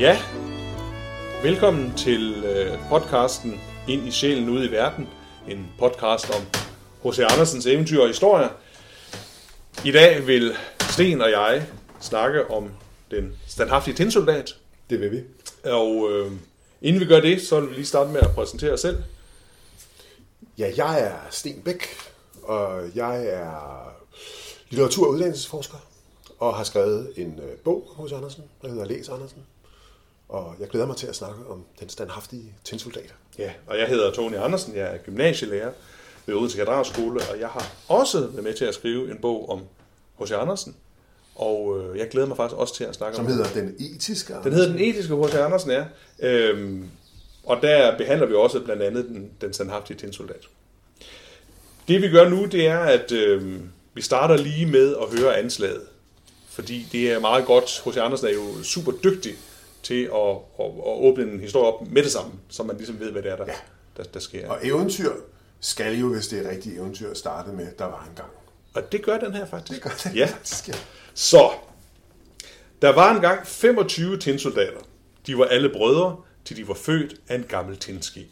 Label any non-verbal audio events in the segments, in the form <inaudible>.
Ja, velkommen til øh, podcasten Ind i sjælen ude i verden. En podcast om H.C. Andersens eventyr og historier. I dag vil Sten og jeg snakke om den standhaftige tinsoldat. Det vil vi. Og øh, inden vi gør det, så vil vi lige starte med at præsentere os selv. Ja, jeg er Sten Bæk, og jeg er litteratur- og uddannelsesforsker, og har skrevet en øh, bog hos Andersen, der hedder Læs Andersen. Og jeg glæder mig til at snakke om den standhaftige tinsoldat. Ja, og jeg hedder Tony Andersen, jeg er gymnasielærer ved Odense Katedralskole, og jeg har også været med til at skrive en bog om H.C. Andersen. Og øh, jeg glæder mig faktisk også til at snakke Som om hedder Den Etiske Den hedder Den Etiske H.C. Andersen, ja. Øhm, og der behandler vi også blandt andet den, den standhaftige tinsoldat. Det vi gør nu, det er, at øhm, vi starter lige med at høre anslaget. Fordi det er meget godt. H.C. Andersen er jo super dygtig til at, at, at åbne en historie op med det samme, så man ligesom ved, hvad det er, der, Ja. der, der sker. Og eventyr skal jo, hvis det er rigtigt eventyr, starte med, der var en gang. Og det gør den her faktisk. Det gør det Ja. faktisk, ja. Så, der var engang 25 tinsoldater. De var alle brødre, til de var født af en gammel tindski.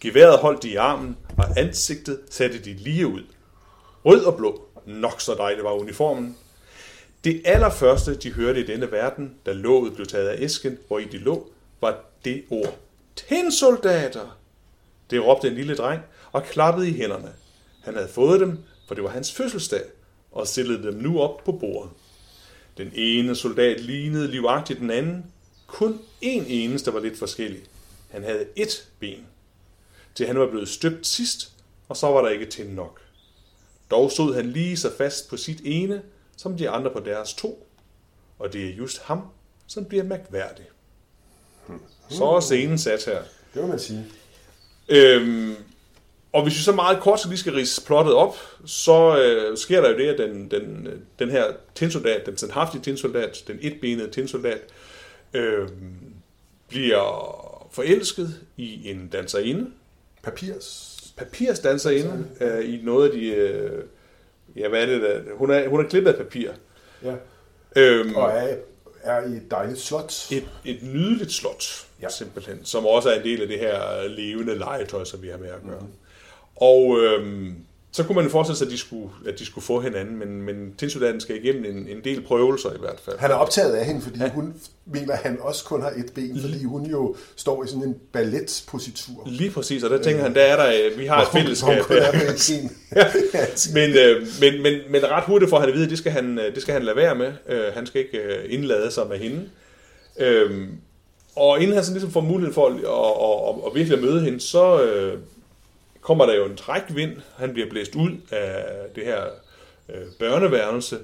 Geværet holdt de i armen, og ansigtet satte de lige ud. Rød og blå. Nok så dejligt var uniformen. Det allerførste, de hørte i denne verden, da låget blev taget af æsken, hvor i de lå, var det ord. Tændsoldater! Det råbte en lille dreng og klappede i hænderne. Han havde fået dem, for det var hans fødselsdag, og stillede dem nu op på bordet. Den ene soldat lignede livagtigt den anden. Kun én eneste var lidt forskellig. Han havde et ben, til han var blevet støbt sidst, og så var der ikke til nok. Dog stod han lige så fast på sit ene, som de andre på deres to. Og det er just ham, som bliver mærkværdig. Så er scenen sat her. Det må man sige. Øhm, og hvis vi så meget kort så lige skal rise plottet op, så øh, sker der jo det, at den, den, den her tinsoldat, den standhaftige tinsoldat, den etbenede tinsoldat, øh, bliver forelsket i en danserinde, Papirs. papirsdanserinde, øh, i noget af de... Øh, ja, hvad er det der? Hun er, hun er klippet af papir. Ja. Øhm, Og er, er i et dejligt slot. et, et nydeligt slot, ja. Simpelthen, som også er en del af det her levende legetøj, som vi har med at gøre. Mm. Og øhm, så kunne man jo forestille sig, at de skulle, at de skulle få hinanden, men, men tinsoldaten skal igennem en, en del prøvelser i hvert fald. Han er optaget af hende, fordi ja. hun mener, at han også kun har et ben, fordi hun jo står i sådan en balletpositur. Lige præcis, og der tænker han, der er der, øh, vi har et hun- fællesskab hun et ben. <laughs> men, øh, men, men, men ret hurtigt får han at vide, at det skal han, øh, det skal han lade være med. Øh, han skal ikke øh, indlade sig med hende. Øh, og inden han sådan ligesom får mulighed for at, at, at, at virkelig at møde hende, så øh, kommer der jo en trækvind. Han bliver blæst ud af det her øh, børneværelse.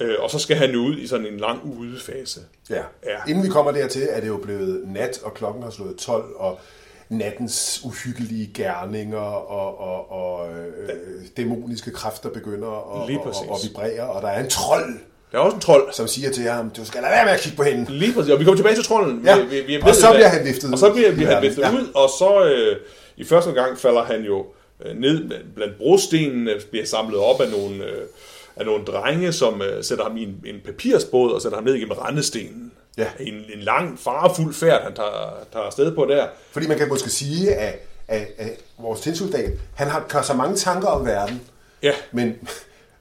Øh, og så skal han jo ud i sådan en lang udefase. Ja. Ja. Inden vi kommer dertil, er det jo blevet nat, og klokken har slået 12, og nattens uhyggelige gerninger og, og, og øh, dæmoniske kræfter begynder at, Lige og, og, vibrere, og der er en trold, Der er også en trold. som siger til ham, du skal lade være med at kigge på hende. Lige præcis, og vi kommer tilbage til trolden. Ja, Vi, vi, vi og så bliver han viftet Og så ud bliver, i bliver han viftet Ja. ud, og så øh, i første gang falder han jo øh, ned blandt brostenene, bliver samlet op af nogle, øh, af nogle drenge, som øh, sætter ham i en, en papirsbåd og sætter ham ned igennem rendestenen. Ja. En, en lang, farefuld færd, han tager, tager afsted på der. Fordi man kan måske sige, at, at, at vores tinsoldat, han har, har så mange tanker om verden, Ja, men,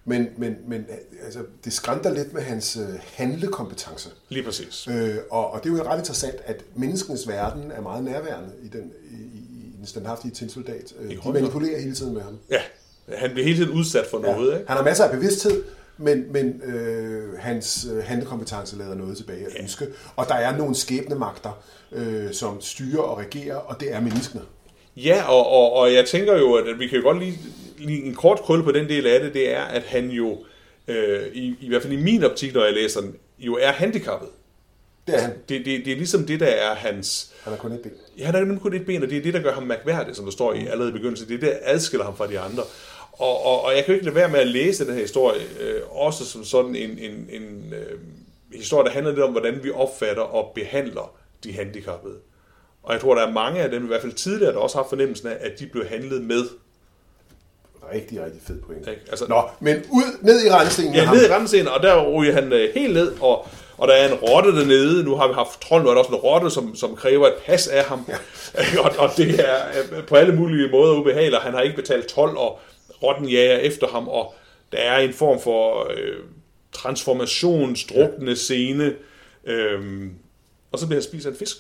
men, men, men altså, det skrænter lidt med hans øh, handlekompetencer. lige præcis. Øh, og, og det er jo ret interessant, at menneskens verden er meget nærværende i den, i den standhaftige tinsoldat. Øh, de manipulerer hele tiden med ham. Ja, han bliver hele tiden udsat for noget, ikke? Han har masser af bevidsthed, men, men øh, hans øh, handlekompetence lader noget tilbage at ønske. Og der er nogle skæbnemagter, øh, som styrer og regerer, og det er menneskene. Ja, og, og, og jeg tænker jo, at vi kan jo godt lige, lige en kort krølle på den del af det, det er, at han jo, øh, i, i hvert fald i min optik, når jeg læser den, jo er handicappet. Det er han. Det, det, det er ligesom det, der er hans... Han har kun et ben. Ja, han har nemlig kun et ben, og det er det, der gør ham mærkværdig, som der står i allerede i begyndelsen. Det er det, der adskiller ham fra de andre. Og, og, og jeg kan jo ikke lade være med at læse den her historie, øh, også som sådan en, en, en øh, historie, der handler lidt om, hvordan vi opfatter og behandler de handicappede. Og jeg tror, der er mange af dem, i hvert fald tidligere, der også har fornemmelsen af, at de blev handlet med. Rigtig, rigtig fed point. Ikke? Altså- Nå, men ud, ned i rendestenen med Ja, ned i randescenen, og der ryger han øh, helt ned, og, og der er en rotte dernede. Nu har vi haft trold, nu er der også en rotte, som, som kræver et pas af ham. Ja. <laughs> og, og det er øh, på alle mulige måder ubehageligt. Han har ikke betalt 12, og rotten jager efter ham, og der er en form for øh, transformationsdrukne ja. scene. Øhm, og så bliver han spist af en fisk.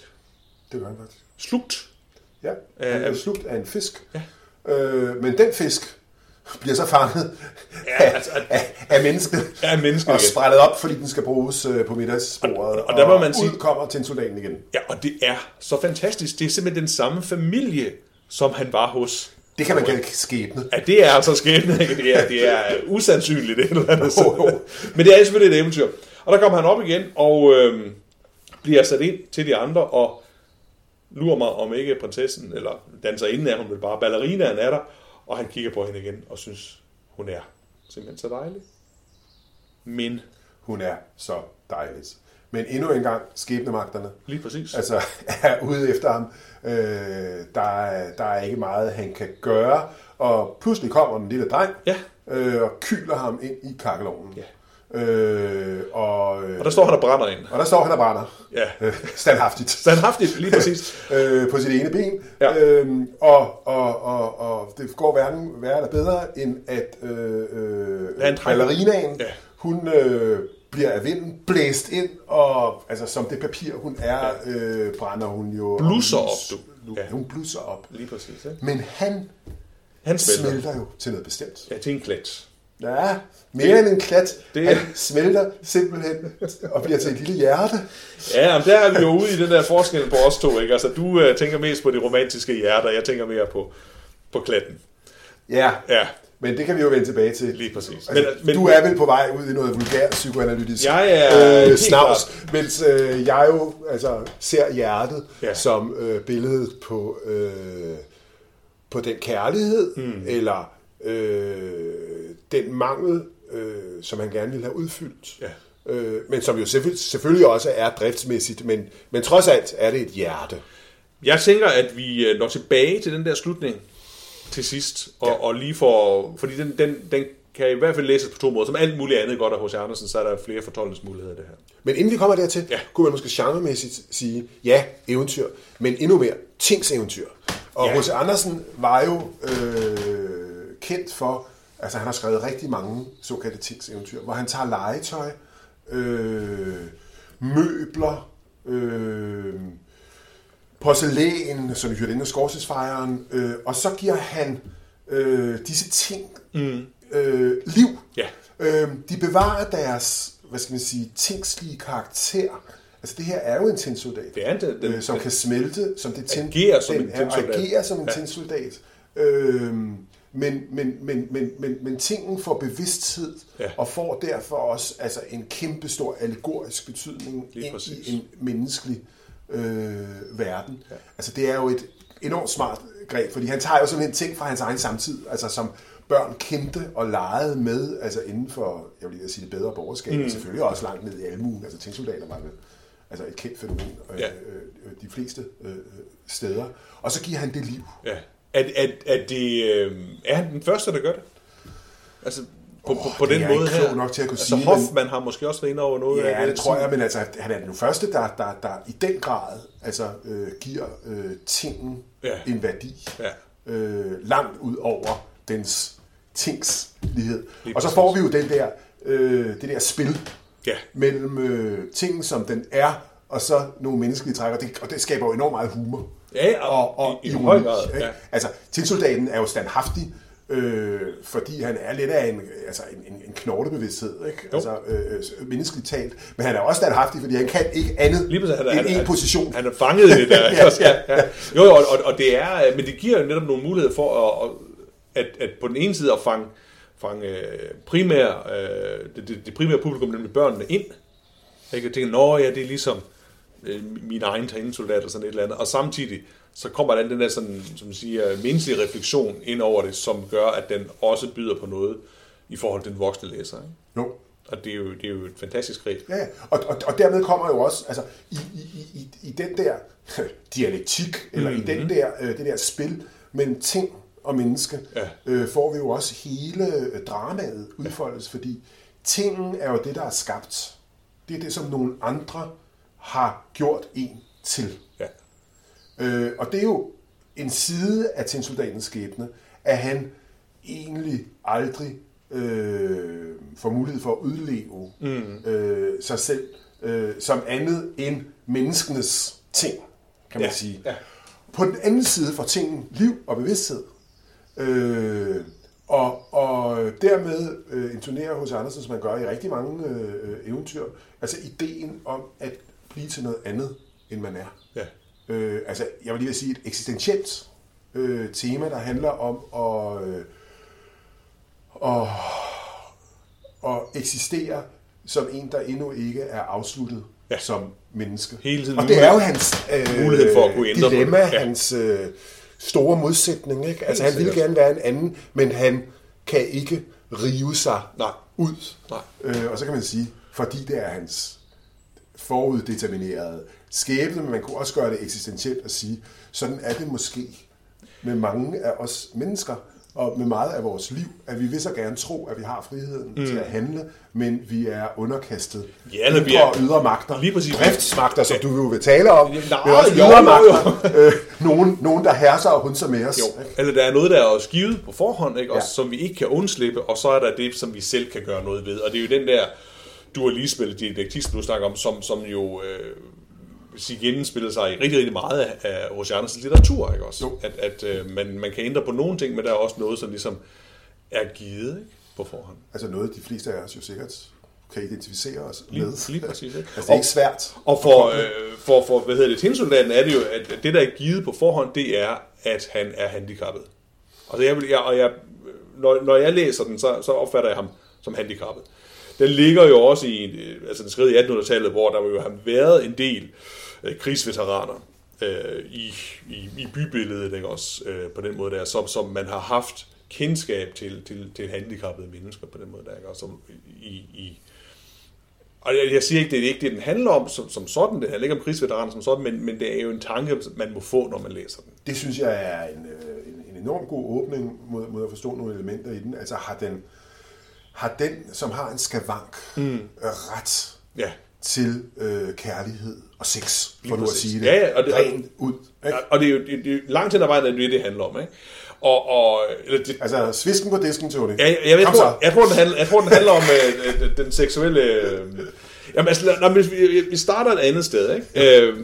Det gør han faktisk. Slugt. Ja, han Af- er slugt af en fisk. Ja. Øh, men den fisk bliver så fanget Ja, af, altså, at- af, af mennesket Af mennesket og igen. sprættet op, fordi den skal bruges øh, på middagsbordet. Og- og der må man sige- ud kommer til soldaten igen. Ja, og det er så fantastisk. Det er simpelthen den samme familie, som han var hos. Det kan man kalde skæbne. Ja, det er altså skæbne. ikke? Det er, det er usandsynligt et eller andet. Jo, jo. Men det er selvfølgelig et eventyr. Og der kommer han op igen og øhm, bliver sat ind til de andre og lurer mig, om ikke prinsessen, eller danser inden er hun vel bare, ballerinaen er der, og han kigger på hende igen og synes, hun er simpelthen så dejlig. Men Hun er så dejligt. Men endnu en gang, skæbnemagterne lige præcis. altså, <laughs> er ude efter ham. Øh, der, er, der er ikke meget, han kan gøre. Og pludselig kommer den lille dreng Ja. øh, og kyler ham ind i kakkelovnen. Ja. Øh, og, øh, Og der står han og brænder ind. og der står han og brænder. Ja. Øh, <laughs> standhaftigt. Standhaftigt, lige præcis. <laughs> øh, på sit ene ben. Ja. Øhm, og, og, og, og det går hverken værre eller bedre, end at øh, øh, ballerinaen, Ja. hun øh, bliver af vinden blæst ind, og altså, som det papir, hun er, øh, brænder hun jo... Blusser op, du. Ja. Ja. Hun blusser op. Lige præcis, ikke? Men han Han smelter. smelter jo til noget bestemt. Ja, til en klat. Ja, mere end en klat. det- Han smelter simpelthen og bliver til et lille hjerte. Ja, men der er vi jo ude i den der forskel på os to, ikke? Altså, du øh, tænker mest på de romantiske hjerter, jeg tænker mere på, på klatten. Ja, Ja, men det kan vi jo vende tilbage til. lige præcis. Altså, Men, men, du er vel på vej ud i noget vulgær psykoanalytisk Jeg er øh, snavs, mens øh, jeg jo altså, ser hjertet ja. som øh, billedet på, øh, på den kærlighed, mm. eller øh, den mangel, øh, som han gerne vil have udfyldt. Ja. Øh, men som jo selvfølgelig, selvfølgelig også er driftsmæssigt, men, men trods alt er det et hjerte. jeg tænker, at vi øh, når tilbage til den der slutning til sidst, og, ja. Ja. og lige for, fordi den, den, den kan i hvert fald læses på to måder. Som alt muligt andet godt af H.C. Andersen, så er der flere fortolkningsmuligheder det her. Men inden vi kommer dertil, Ja. ja. kunne man måske genremæssigt sige, ja, eventyr, men endnu mere tingseventyr. Og Ja. H.C. Andersen var jo øh, kendt for, altså han har skrevet rigtig mange såkaldte tingseventyr, hvor han tager legetøj, øh, møbler, øh, porcelæn, som vi hørte inden af skorstensfejeren, øh, og så giver han øh, disse ting mm. øh, liv. Ja. Øh, de bevarer deres, hvad skal man sige, tingslige karakter. Altså det her er jo en tinsoldat, Det er en- den- øh, som den- kan smelte, som det tin, Agerer som den en tinsoldat. agerer som en ja. tinsoldat. Øh, men, men, men, men, men, men tingen får bevidsthed, Ja. og får derfor også altså, en kæmpe stor allegorisk betydning ind præcis. i en menneskelig øh, verden. Ja. Altså det er jo et enormt smart greb, fordi han tager jo sådan en ting fra hans egen samtid, altså som børn kendte og legede med, altså inden for, jeg vil lige sige det bedre borgerskab, mm. selvfølgelig også langt ned i almuen, altså tingsoldater var vel altså et kendt fænomen øh, Ja. øh, de fleste øh, steder. Og så giver han det liv. Ja. At, at, at det, øh, er han den første, der gør det? Altså, på, oh, på, på det den måde her. nok til at kunne altså, sige, men- Hoffmann har måske også været inde over noget af Ja, det tror sådan- jeg, men altså, han er den første, der, der, der i den grad altså, øh, giver øh, tingen Ja. en værdi. Ja. Øh, langt ud over dens tingslighed. Lige Og så får vi jo den der, øh, det der spil Ja. mellem øh, tingen, som den er, og så nogle menneskelige træk, og det, og det skaber jo enormt meget humor. Ja, og- og, og i- i ironi, høj grad, ikke? ja. Altså, tinsoldaten er jo standhaftig, øh, fordi han er lidt af en, altså en, en, en knoglebevidsthed, ikke? Jo. Altså, øh, menneskeligt talt. Men han er også standhaftig, fordi han kan ikke andet Lige præcis, han er, end han, en position. Han er fanget i det der. <laughs> Ja, ja, ja. Jo, jo, og, og, og det er, øh, men det giver jo netop nogle muligheder for at, at, at på den ene side at fange, fange øh, primær, øh, det, det, det primære publikum, nemlig børnene, ind. Jeg kan tænke, nå ja, det er ligesom øh, min egen tegnesoldat eller sådan et eller andet. Og samtidig så kommer den der sådan, som man siger, menneskelige refleksion ind over det, som gør, at den også byder på noget i forhold til den voksne læser. Ikke? Jo. Og det er, jo, det er jo et fantastisk greb. Ja, ja. og, og, og dermed kommer jo også, altså, i, i, i, i den der <laughs> dialektik, eller mm-hmm. i den der, øh, det der spil mellem ting og menneske, Ja. øh, får vi jo også hele øh, dramaet udfoldes, fordi tingen er jo det, der er skabt. det er det, som nogle andre har gjort en til. Ja. Øh, og det er jo en side af tinsoldatens skæbne, at han egentlig aldrig øh, får mulighed for at udleve mm. øh, sig selv øh, som andet end menneskenes ting, kan man Ja, sige. ja. På den anden side får tingen liv og bevidsthed. Øh, og, og dermed øh, intonerer hos Andersen, som man gør i rigtig mange øh, eventyr, altså ideen om at blive til noget andet, end man er. Ja. Øh, altså, jeg vil lige vil sige et eksistentielt øh, tema, der handler om at, øh, at, at eksistere som en, der endnu ikke er afsluttet Ja. som menneske. Hele tiden Og det er jo hans øh, mulighed for at kunne ændre på dilemma, det. Ja. hans øh, store modsætning. Ikke? Altså, han vil sikkert. gerne være en anden, men han kan ikke rive sig Nej. ud. Nej. Øh, og så kan man sige, fordi det er hans foruddeterminerede skæbne, men man kunne også gøre det eksistentielt og sige, sådan er det måske med mange af os mennesker, og med meget af vores liv, at vi vil så gerne tro, at vi har friheden mm. til at handle, men vi er underkastet Ja, eller vi er- og ydre magter. Lige præcis. Driftsmagter, som du jo vil tale om, nej, men også jo, ydre magter. Øh, nogen, nogen, der herser og hunser med os. Jo, ikke? eller der er noget, der er også givet på forhånd, ikke? Ja. som vi ikke kan undslippe, og så er der det, som vi selv kan gøre noget ved. Og det er jo den der dualisme, dialektisme, du snakker om, som, som jo øh, genspiller sig i rigtig, rigtig meget af, H.C. Andersens litteratur. Ikke? Også? Jo. At, at øh, man, man kan ændre på nogle ting, men der er også noget, som ligesom er givet ikke? på forhånd. Altså noget, de fleste af os jo sikkert kan identificere os Lige, med. lige præcis. Ikke? <laughs> Altså, det er ikke svært. Og for, øh, for, for hvad hedder det, tinsoldaten er det jo, at det, der er givet på forhånd, det er, at han er handicappet. Altså jeg, vil- jeg, og jeg, når, når jeg læser den, så, så opfatter jeg ham som handicappet. Den ligger jo også i, en, altså den er skrevet i 1800-tallet, hvor der jo har været en del øh, krigsveteraner øh, i, i, i bybilledet, ikke også, øh, på den måde der, som, som man har haft kendskab til, til, til handicappede mennesker på den måde der, ikke også, som i, i, og jeg, jeg siger ikke, det er ikke det, den handler om som, som sådan. Det handler ikke om krigsveteraner som sådan, men, men det er jo en tanke, man må få, når man læser den. Det synes jeg er en, øh, en, en enorm god åbning mod, mod at forstå nogle elementer i den. Altså har den, har den som har en skavank, mm. ret Ja. til øh, kærlighed og sex, for nu at sige det, Ja, ja, og det- rent ud. Ikke? Og det er jo det, det er langt hen ad vejen, at det det, handler om. Ikke? Og, og, eller det, Altså, svisken på disken, Tony. Ja, jeg, jeg, jeg, tror, jeg, tror, den handler, jeg tror, den handler om øh, øh, den seksuelle... Øh, jamen, altså, lad, vi, vi starter et andet sted. Ikke? Øh,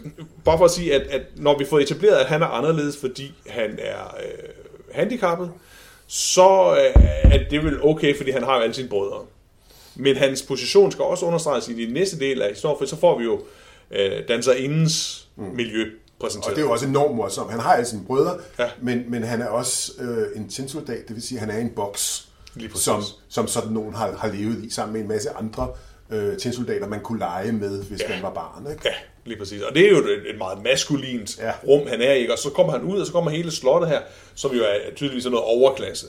bare for at sige, at, at når vi får etableret, at han er anderledes, fordi han er øh, handicappet, så øh, er det vel okay, fordi han har jo alle sine brødre. Men hans position skal også understreges i den næste del af historien, for så får vi jo øh, danserindens mm. miljø præsenteret. Og det er jo også enormt morsomt. Han har alle sine brødre, Ja. men, men han er også øh, en tinsoldat, det vil sige, at han er i en boks, som, som sådan nogen har, har levet i, sammen med en masse andre øh, tinsoldater, man kunne lege med, hvis Ja. man var barn. Ikke? Ja, lige præcis. Og det er jo et, et meget maskulint ja. Rum, han er i. Og så kommer han ud, og så kommer hele slottet her, som jo er tydeligvis er noget overklasse.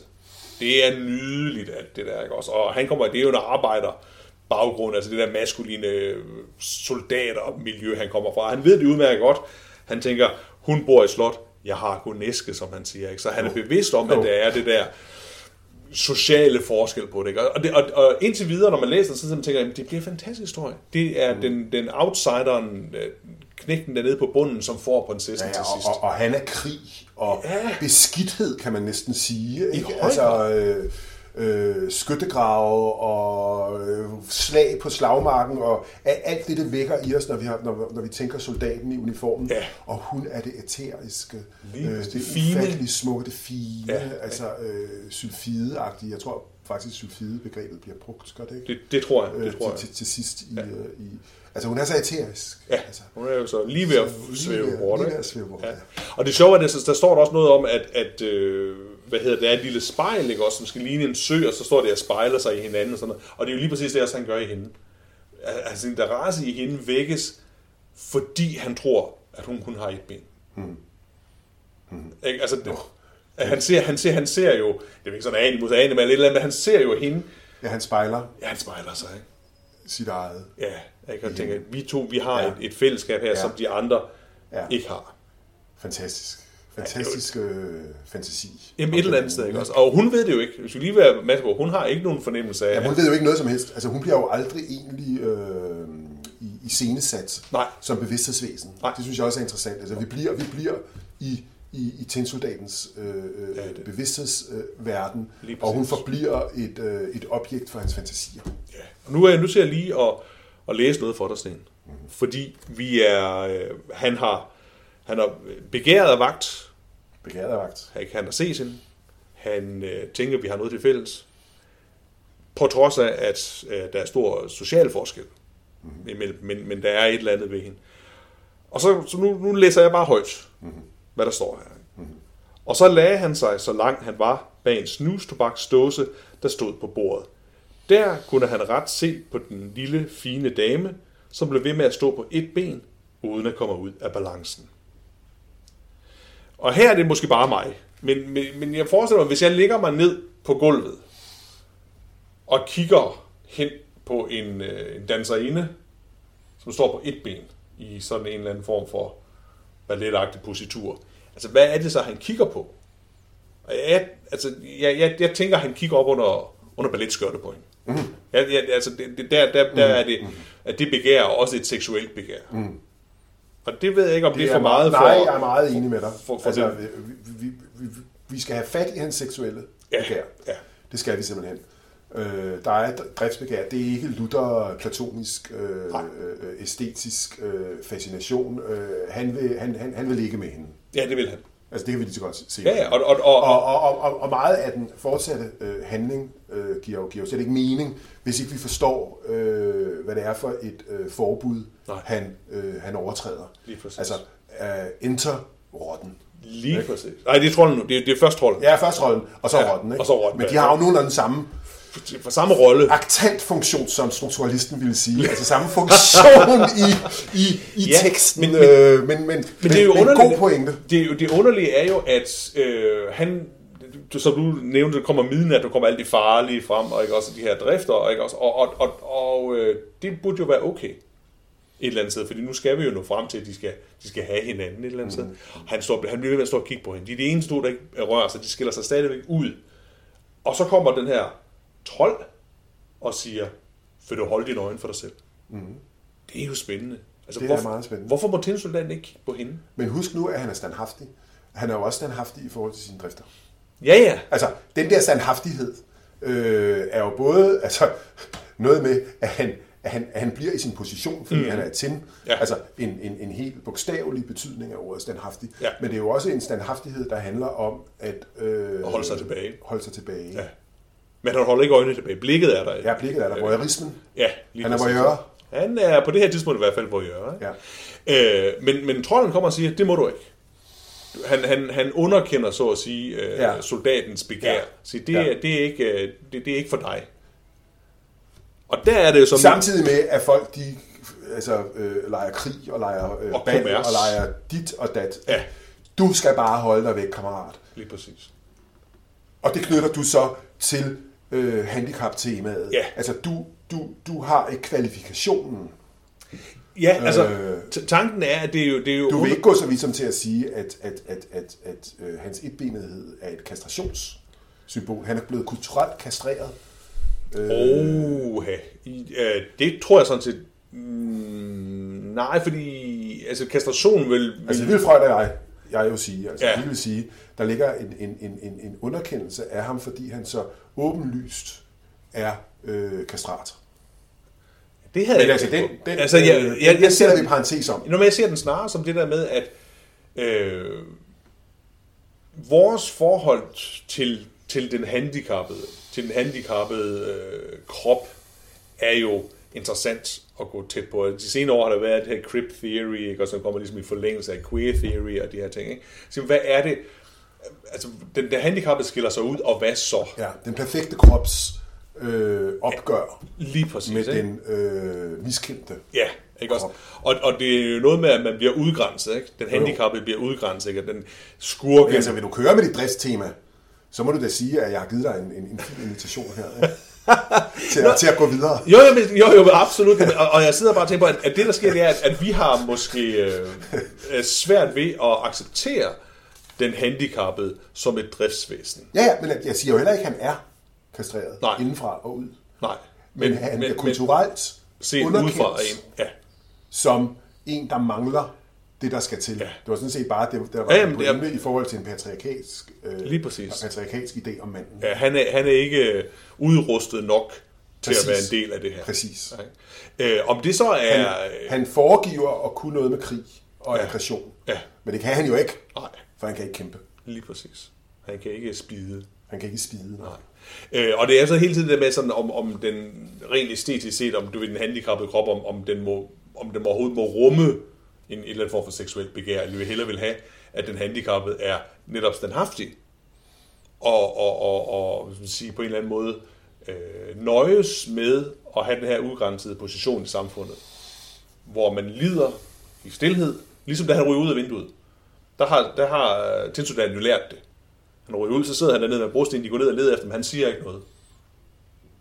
Det er nydeligt, alt det der. Ikke? Også, og han kommer, det er jo en arbejder baggrund, altså det der maskuline øh, soldatermiljø, han kommer fra. Han ved det udmærket godt. Han tænker, hun bor i slot, jeg har kun næske, som han siger. Ikke? Så han er bevidst om, at der er det der sociale forskel på det. Ikke? Og, det og, og indtil videre, når man læser den, så tænker jeg, det bliver en fantastisk historie. Det er mm. den, den outsideren, øh, knægten dernede på bunden, som får prinsessen Ja, til ja, sidst. og, og, og han er krig og Ja. beskidthed, kan man næsten sige. Ikke? høj Altså, øh, øh, skyttegrave og øh, slag på slagmarken og alt det, det vækker i os, når vi, har, når, når vi tænker soldaten i uniformen. Ja. Og hun er det æteriske, Lige øh, præcis. det Fine. smukke, det fine, Ja, altså øh, sylfide-agtige. Jeg tror faktisk, sylfide-begrebet bliver brugt, gør det ikke? Det, det tror jeg. Det Øh, tror jeg. til, til, til sidst i, ja. øh, i... Altså, hun er så æterisk. Ja, Altså, hun er jo så lige ved at svæve bort. lige ved at svæve bort, Ja. ja. Og det sjove er, at der står der også noget om, at, at øh, hvad hedder det, er et lille spejl, ikke, også, som skal ligne en sø, og så står det og spejler sig i hinanden. Og, sådan noget. og det er jo lige præcis det, også, han gør i hende. Altså, interesse i hende vækkes, fordi han tror, at hun kun har et ben. Hmm. Ikke? Altså, det, at han, ser, han, ser, han ser jo, det er ikke sådan animus animal, eller et eller andet, men han ser jo hende, Ja, han spejler ja, han spejler sig, ikke? sit eget. Ja, jeg kan tænke, at vi to, vi har Ja. et, et fællesskab her, Ja. som de andre Ja. ikke har. Fantastisk. Fantastisk øh, fantasi. Jamen et eller andet sted, ikke også? Og hun ved det jo ikke. Hvis vi lige være med på, hun har ikke nogen fornemmelse af, Ja, hun ved jo ikke noget som helst. Altså, hun bliver jo aldrig egentlig øh, i scenesat Nej. som bevidsthedsvæsen. Nej. Det synes jeg også er interessant. Altså, vi bliver, vi bliver i, i, i tinsoldatens øh, øh, Ja, det- bevidsthedsverden, Lige og hun forbliver et, øh, et objekt for hans fantasier. Ja. Og nu er jeg nødt til at lige at, at læse noget for dig, Sten. Fordi vi er, øh, han har, han har begæret af vagt, Begæret af vagt. han kan der ses hende, han øh, tænker, at vi har noget til fælles, på trods af, at øh, der er stor social forskel mm. imellem, men, men der er et eller andet ved hende. Og så, så nu, nu læser jeg bare højt, mm. hvad der står her. Mm. Og så lagde han sig, så langt han var, bag en snustobaksdåse, der stod på bordet. Der kunne han ret se på den lille, fine dame, som blev ved med at stå på et ben, uden at komme ud af balancen. Og her er det måske bare mig. Men, men, men jeg forestiller mig, hvis jeg ligger mig ned på gulvet, og kigger hen på en, øh, en danserinde, som står på et ben, i sådan en eller anden form for balletagtig positur. Altså, hvad er det så, han kigger på? Jeg, altså, jeg, jeg, jeg tænker, han kigger op under, under balletskørte på hende. Mm. Jeg, jeg, altså, det, det, der, der, der er det, at det begær er også et seksuelt begær. Mm. Og det ved jeg ikke, om det, det er for meget Nej, for... jeg er meget enig med dig. for- for altså, vi, vi, vi, vi skal have fat i hans seksuelle Ja, begær. ja. Det skal vi simpelthen. Øh, der er driftsbegær. Det er ikke lutter platonisk, øh, Nej. øh, æstetisk øh, fascination. Øh, han, vil, han, han, han vil ligge med hende. Ja, det vil han. Altså det kan vi lige så godt se. Ja, og, og, og, Og, og, og, og, meget af den fortsatte øh, handling øh, giver, jo, giver jo slet ikke mening, hvis ikke vi forstår, øh, hvad det er for et øh, forbud, Nej. han, øh, han overtræder. Lige præcis. Altså, øh, enter rotten. lige præcis. Nej, det er trolden nu. Det er, det er først trolden. Ja, først rollen, og så Ja, rotten. Ikke? og så rotten, Men de har jo nogenlunde den samme For samme rolle. aktantfunktion, som strukturalisten ville sige. Altså samme <laughs> funktion i, i, i Ja, teksten. men- Men, men- øh, men, men, men, Men det er jo men underligt. god pointe. Det, er jo, det underlige er jo, at øh, han, du- som du nævnte, der kommer midnat, der kommer alt det farlige frem, og ikke også de her drifter, og, ikke også, og, og, og, og øh, det burde jo være okay et eller andet sted, fordi nu skal vi jo nå frem til, at de skal, de skal have hinanden et eller andet mm. sted. Han, står, han bliver ved med at stå og kigge på hende. De er det eneste, der ikke rører sig. De skiller sig stadigvæk ud. Og så kommer den her trold og siger, vil du holde dine øjne for dig selv? Mm. Det er jo spændende. Altså, Det er hvorfor, meget spændende. Hvorfor må tinsoldaten ikke kigge på hende? Men husk nu, at han er standhaftig. Han er jo også standhaftig i forhold til sine drifter. Ja, ja. Altså, den der standhaftighed øh, er jo både altså, noget med, at han, at han, at han bliver i sin position, fordi mm. han er tin. Ja. Altså en, en, en helt bogstavelig betydning af ordet standhaftig. Ja. Men det er jo også en standhaftighed, der handler om at... Øh, At holde sig tilbage. Holde sig tilbage. Ja. Men han holder ikke øjnene tilbage. Blikket er der. Ja, blikket er der. Voyeurismen. Ja, lige Han er voyeur. Han er på det her tidspunkt i hvert fald voyeur. Ikke? Ja. Øh, men, men trolden kommer og siger, det må du ikke. Han, han, han underkender så at sige øh, Ja. soldatens begær. Ja. Så det, Ja. er, det, er ikke, øh, det, det er ikke for dig. Og der er det jo som... Samtidig med, at folk de altså, øh, leger krig og leger øh, Og band kommers. og leger dit og dat. Ja. Du skal bare holde dig væk, kammerat. Lige præcis. Og det knytter du så til øh, handicap-temaet. Ja. Altså, du, du, du har ikke kvalifikationen. Ja, altså, Øh. tanken er, at det er jo... Det er jo Du vil ikke gå så vidt som til at sige, at, at, at, at, at øh, hans etbenethed er et kastrationssymbol. Han er blevet kulturelt kastreret. Oh, I, øh, det tror jeg sådan set... Mm, nej, fordi altså, kastration vil... Altså, det vil Freud og jeg, jeg jo sige. Altså, Ja. ja. Vi vil sige, der ligger en, en, en, en, en underkendelse af ham, fordi han så åbenlyst er øh, kastrat. det havde Men jeg altså, ikke den, den, altså, jeg, jeg, den, jeg, jeg, sætter ser, vi en parentes om. Når jeg ser den snarere som det der med, at øh, vores forhold til, til den handicappede, til den handicappede øh, krop, er jo interessant at gå tæt på. De senere år har der været det her crip theory, ikke? og så kommer ligesom i forlængelse af queer theory og de her ting. Ikke? Så hvad er det? Altså, den, den handicappede skiller sig ud, og hvad så? Ja, den perfekte krops øh, opgør Lige præcis. med ikke? den øh, miskendte. Ja, ikke også? Og, og det er jo noget med, at man bliver udgrænset, ikke? Den handicappede bliver udgrænset, ikke? Og den skurke... Okay, altså, vil du køre med dit driftstema, så må du da sige, at jeg har givet dig en, en, en fin invitation her. Ikke? <laughs> til, at, til at gå videre. Jo, jo, men, jo, jo, absolut. Men- Og, og jeg sidder bare og tænker på, at, at det, der sker, det er, at, at vi har måske øh, øh, svært ved at acceptere den handicappede som et driftsvæsen. Ja, ja, men jeg siger jo heller ikke, at han er kastreret Nej. indenfra og ud. Nej. Men, men han men, er kulturelt set underkendt. udefra ind. Ja. som en, der mangler det, der skal til. Ja. Det var sådan set bare det, der var Ja, ja, jamen, det er- i forhold til en patriarkalsk, øh, Lige præcis. patriarkalsk idé om manden. Ja, han, er, han er ikke øh, udrustet nok til Præcis. at være en del af det her. Præcis. Okay. Øh, om det så er... Han, han foregiver at kunne noget med krig og ja. aggression. Ja. Men det kan han jo ikke, Nej, for han kan ikke kæmpe. lige præcis. Han kan ikke spide. Han kan ikke spide. Nej. Øh, og det er så hele tiden det med, sådan, om, om den rent æstetisk set, om du ved den handicappede krop, om, om, den må, om den overhovedet må rumme en, en eller anden form for seksuelt begær, eller vi hellere vil have, at den handicappede er netop standhaftig, og, og, og, og sige, på en eller anden måde øh, nøjes med at have den her udgrænsede position i samfundet, hvor man lider i stillhed, ligesom da han ryger ud af vinduet. Der har, der har øh, Tinsudan jo lært det. Han ryger ud, så sidder han dernede med brosten, de går ned og leder efter ham, han siger ikke noget.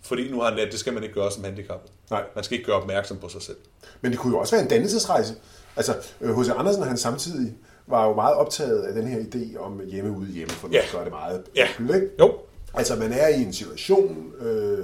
Fordi nu har han lært, det skal man ikke gøre som handicappet. Nej. Man skal ikke gøre opmærksom på sig selv. Men det kunne jo også være en dannelsesrejse. Altså, H.C. Andersen, han samtidig var jo meget optaget af den her idé om hjemme ude hjemme, for nu Ja. gør det meget. Ja. Ikke? Jo. Altså, man er i en situation øh,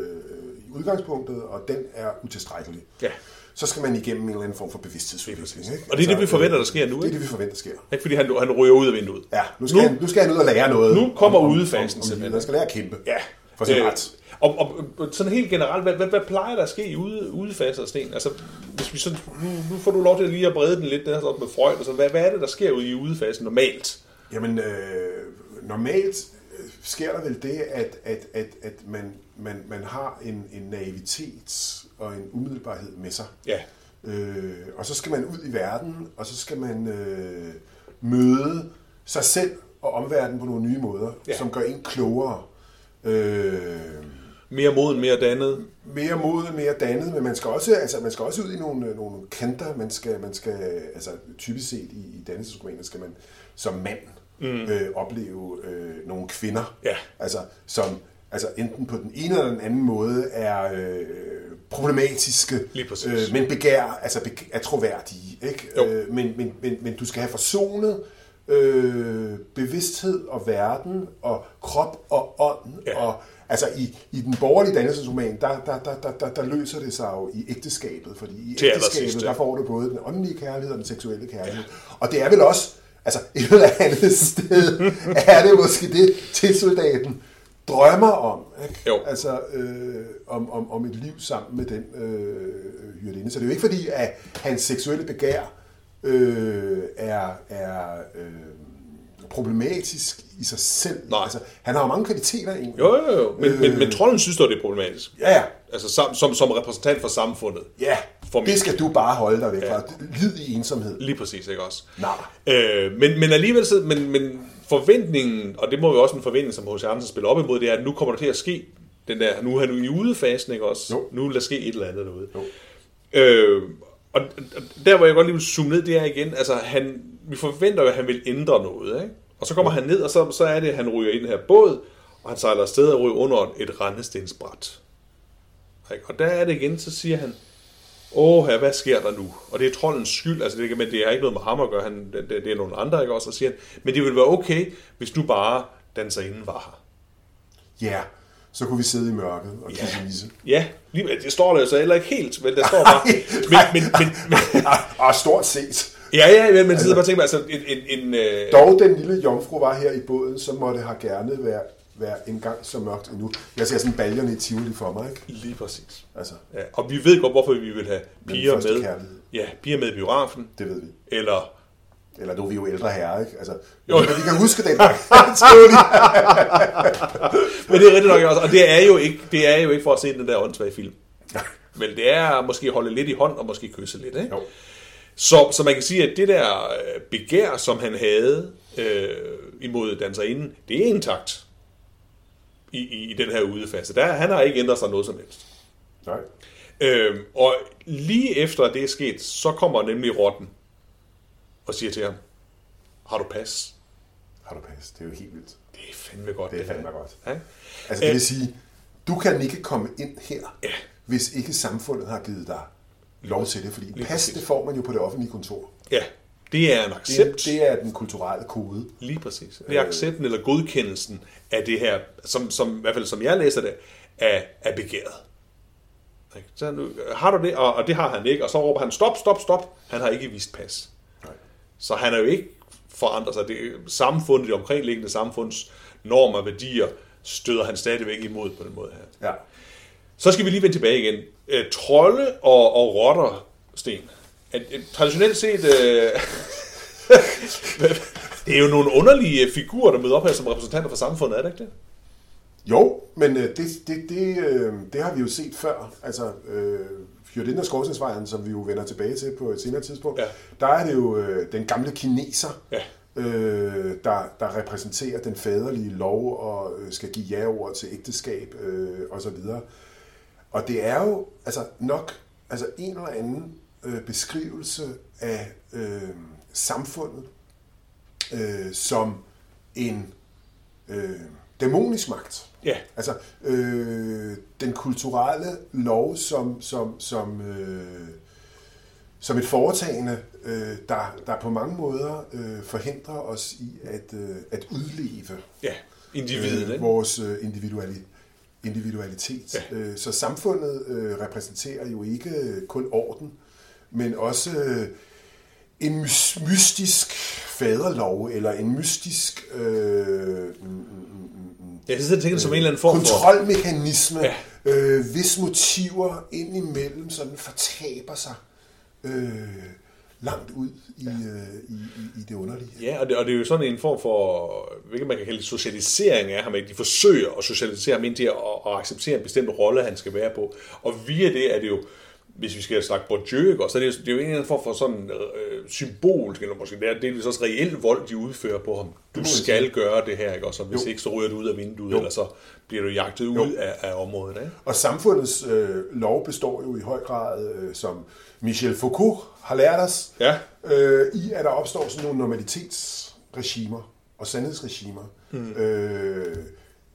i udgangspunktet, og den er utilstrækkelig. Ja. Så skal man igennem en eller anden form for bevidsthedsudvikling. Ikke? Og det er det, vi forventer, øh, der sker nu, Det er ikke? det, vi forventer, der sker. Ikke fordi han, han ryger ud af vinduet. Ja, nu skal, Nu- han, nu skal han ud og lære noget. Nu kommer om- om- udefasen om- om livet. Han skal lære at kæmpe. Ja. For sin Øh, ret. Og, og, og sådan helt generelt, hvad, hvad, hvad plejer der at ske i ude, udefaser, Sten? Altså, hvis vi sådan, nu, nu får du lov til at lige at brede den lidt, den her sådan med Freud og sådan. Hvad, hvad er det, der sker ude i udefasen normalt? Jamen, øh, normalt øh, sker der vel det, at, at, at, at man, man, man har en, en naivitet og en umiddelbarhed med sig. Ja. Øh, og så skal man ud i verden, og så skal man øh, møde sig selv og omverdenen på nogle nye måder, ja. som gør en klogere. Øh, Mere moden, mere dannet. mere moden, mere dannet, men man skal også, altså, man skal også ud i nogle, øh, nogle kanter. Man skal, man skal, altså typisk set i, i dannelsesromaner skal man som mand mm. øh, opleve øh, nogle kvinder, Ja. altså, som altså, enten på den ene eller den anden måde er øh, problematiske, øh, men begær, altså beg- er troværdige. Ikke? Jo. Øh, men, men, men, men du skal have forsonet øh, bevidsthed og verden og krop og ånd Ja. og Altså i, i den borgerlige dannelsesroman, der, der, der, der, der, der løser det sig jo i ægteskabet, fordi i Til ægteskabet, der får du både den åndelige kærlighed og den seksuelle kærlighed. Ja. Og det er vel også, altså <laughs> et eller andet sted, er det måske det, tilsoldaten drømmer om. Ikke? Jo. Altså øh, om, om, om et liv sammen med den øh, hyrdinde. Så det er jo ikke fordi, at hans seksuelle begær øh, er, er øh, problematisk i sig selv. Nej. Altså, han har jo mange kvaliteter egentlig. Jo, jo, jo. Men, øh... men, Øh. men trolden synes dog, det er problematisk. Ja, ja. Altså som, som, som repræsentant for samfundet. Ja, For det skal du bare holde dig væk Ja. fra. Lid i ensomhed. Lige præcis, ikke også? Nej. Øh, men, men alligevel, så, men, men forventningen, og det må jo også en forventning, som H.C. Andersen spiller op imod, det er, at nu kommer der til at ske den der, nu er han jo i udefasen, ikke også? Jo. Nu vil der ske et eller andet derude. Jo. Øh, og og der, hvor jeg godt lige vil zoome ned, det er igen, altså han, vi forventer jo, at han vil ændre noget, ikke? Og så kommer han ned, og så, så er det, at han ryger i den her båd, og han sejler afsted og ryger under et rendestensbræt. Og der er det igen, så siger han, åh, her, hvad sker der nu? Og det er troldens skyld, altså det, men det har ikke noget med ham at gøre, han, det, det, er nogle andre, ikke også? Og siger han, men det ville være okay, hvis nu bare danserinden var her. Ja, så kunne vi sidde i mørket og kigge Ja. vise. Ja, lige, det står der jo så heller ikke helt, men der står bare... <laughs> men, men, men, <laughs> men, Og stort set. Ja, ja, men man sidder bare tænker, altså en... en, en øh, Dog den lille jomfru var her i båden, så måtte have gerne være, være en gang så mørkt endnu. Jeg ser sådan baljerne i Tivoli for mig, ikke? Lige præcis. Altså, Ja, og vi ved godt, hvorfor vi vil have piger med. kærlighed. Ja, piger med i biografen, det ved vi. eller... Eller nu er vi jo ældre herrer, ikke? Altså, Jo. jo. vi kan huske den <laughs> gang. <laughs> <laughs> Men det er rigtigt nok også, og det er jo ikke, det er jo ikke for at se den der åndssvage film. Men det er måske at holde lidt i hånd og måske kysse lidt, ikke? Jo. Så, så man kan sige, at det der øh, begær, som han havde øh, imod danserinden, det er intakt i, i, i den her udefase. Der, han har ikke ændret sig noget som helst. Nej. Øh, og lige efter det er sket, så kommer nemlig rotten og siger til ham, har du pas? Har du pas? Det er jo helt vildt. Det er fandme godt. Det er fandme godt. Ja? Altså, det Øh, vil sige, du kan ikke komme ind her, Ja. hvis ikke samfundet har givet dig lov til det. Fordi Lige pas, præcis. det får man jo på det offentlige kontor. Ja, det er en Det, accept. det er den kulturelle kode. Lige præcis. Det er accepten eller godkendelsen af det her, som, som i hvert fald som jeg læser det, af, af begæret. Så nu, har du det? Og, og det har han ikke. Og så råber han, stop, stop, stop. Han har ikke vist pas. Nej. Så han er jo ikke forandret sig. Det er samfundet, det omkringliggende samfunds normer og værdier, støder han stadigvæk imod på den måde her. Ja. Så skal vi lige vende tilbage igen. Øh, trolde og, og rotter, Sten. At, at, traditionelt set... Øh, <laughs> det er jo nogle underlige figurer, der møder op her som repræsentanter for samfundet, er det ikke det? Jo, men øh, det, det, det, øh, det har vi jo set før. Altså, øh, Fjordinden og Skovsensvejen, som vi jo vender tilbage til på et senere tidspunkt, Ja. der er det jo øh, den gamle kineser, Ja. øh, der, der repræsenterer den faderlige lov og øh, skal give ja-ord til ægteskab øh, osv. Og det er jo altså nok altså en eller anden øh, beskrivelse af øh, samfundet øh, som en øh, dæmonisk magt. Ja. Altså øh, den kulturelle lov som, som, som, øh, som et foretagende, øh, der, der på mange måder øh, forhindrer os i at, øh, at udleve Ja, individet, øh, vores øh, individuali, individualitet. Ja. Øh, så samfundet øh, repræsenterer jo ikke kun orden, men også øh, en mys- mystisk faderlov, eller en mystisk øh, mm, mm, mm, Jeg sidder og tænker det som en eller anden form for... kontrolmekanisme, ja. øh, hvis motiver indimellem sådan fortaber sig øh, langt ud i, øh, i, i, i det underlige. Ja, og det, og det er jo sådan en form for, hvilket man kan kalde socialisering af ham. Ikke? De forsøger at socialisere ham ind til at, at acceptere en bestemt rolle, han skal være på. Og via det er det jo, hvis vi skal snakke Bourdieu, ikke? så er det, det er jo en eller anden form for sådan øh, symbolsk, eller måske det er delvis også reel vold, de udfører på ham. Du skal gøre det her, ikke? og så hvis Jo. ikke, så ryger du ud af vinduet, Jo. eller så bliver du jagtet ud Jo. af, af området. Ikke? Og samfundets øh, lov består jo i høj grad, øh, som Michel Foucault har lært os, Ja. øh, i at der opstår sådan nogle normalitetsregimer og sandhedsregimer. Mm. Øh,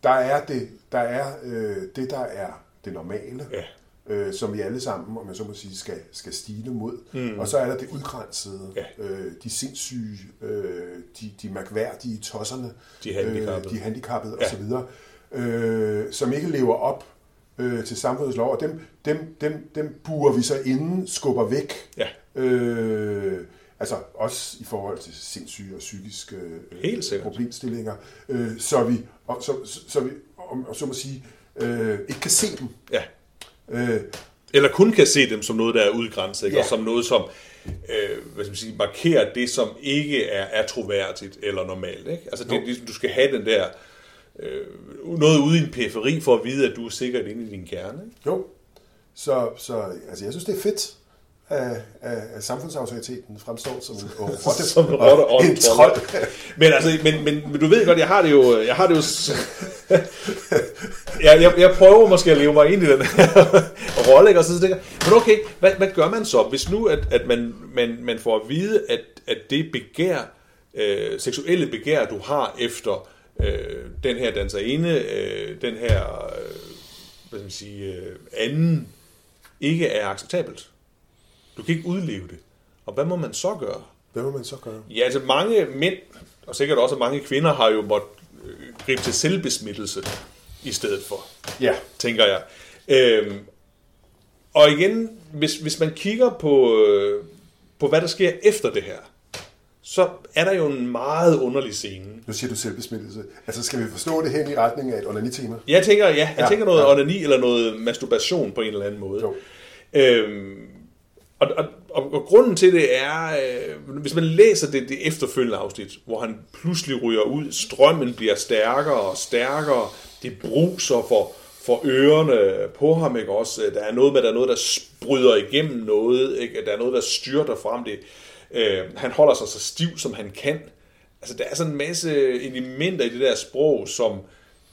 der er, det, der, er øh, det, der er det normale, Ja. Øh, som vi alle sammen, om man så må sige, skal, skal stile mod. Mm. Og så er der det udgrænsede, Ja. øh, de sindssyge, øh, de, de mærkværdige, tosserne, De handicappede. øh, de handicappede Ja. osv., øh, som ikke lever op øh, til samfundets lov, og dem, dem, dem, dem burer vi så inden, skubber væk. Ja. Øh, altså også i forhold til sindssyge og psykiske øh, Helt sikkert. problemstillinger, øh, så vi, og, så, så, så vi om, om så må sige, øh, ikke kan se dem. Ja. Øh, Eller kun kan se dem som noget, der er udgrænset, ikke? Ja. og som noget, som øh, hvad skal man sige, markerer det, som ikke er, er troværdigt eller normalt. Ikke? Altså, det, er ligesom, du skal have den der øh, noget ude i en periferi for at vide, at du er sikkert inde i din kerne. Ikke? jo, så, så altså, jeg synes, det er fedt, at, at, at samfundsautoriteten fremstår som en <laughs> rotte, Som rotte og en <laughs> trold. Men, altså, men, men, men du ved godt, jeg har det jo... Jeg har det jo <laughs> <laughs> s- jeg, jeg, prøver måske at leve mig ind i den her <laughs> rolle, ikke? og så tænker men okay, hvad, hvad gør man så, hvis nu, at, at man, man, man får at vide, at, at det begær, øh, seksuelle begær, du har efter øh, den her danserinde, øh, den her, øh, hvad skal man sige, øh, anden, ikke er acceptabelt. Du kan ikke udleve det. Og hvad må man så gøre? Hvad må man så gøre? Ja, altså mange mænd, og sikkert også mange kvinder, har jo måttet gribe til selvbesmittelse i stedet for, Ja, tænker jeg. Øhm, og igen, hvis, hvis man kigger på, øh, på, hvad der sker efter det her, så er der jo en meget underlig scene. nu siger du selvbesmittelse. Altså, skal vi forstå det hen i retning af et onanitema? Jeg tænker, ja, jeg Ja, tænker noget ja. onani eller noget masturbation på en eller anden måde. Jo. Øhm, og, og, og, og grunden til det er, øh, hvis man læser det, det efterfølgende afsnit, hvor han pludselig ryger ud, strømmen bliver stærkere og stærkere, det bruser for, for ørerne på ham, ikke også? Øh, der er noget med, der er noget, der bryder igennem noget, ikke? Der er noget, der styrter frem det. Øh, han holder sig så stiv, som han kan. Altså, der er sådan en masse elementer i det der sprog, som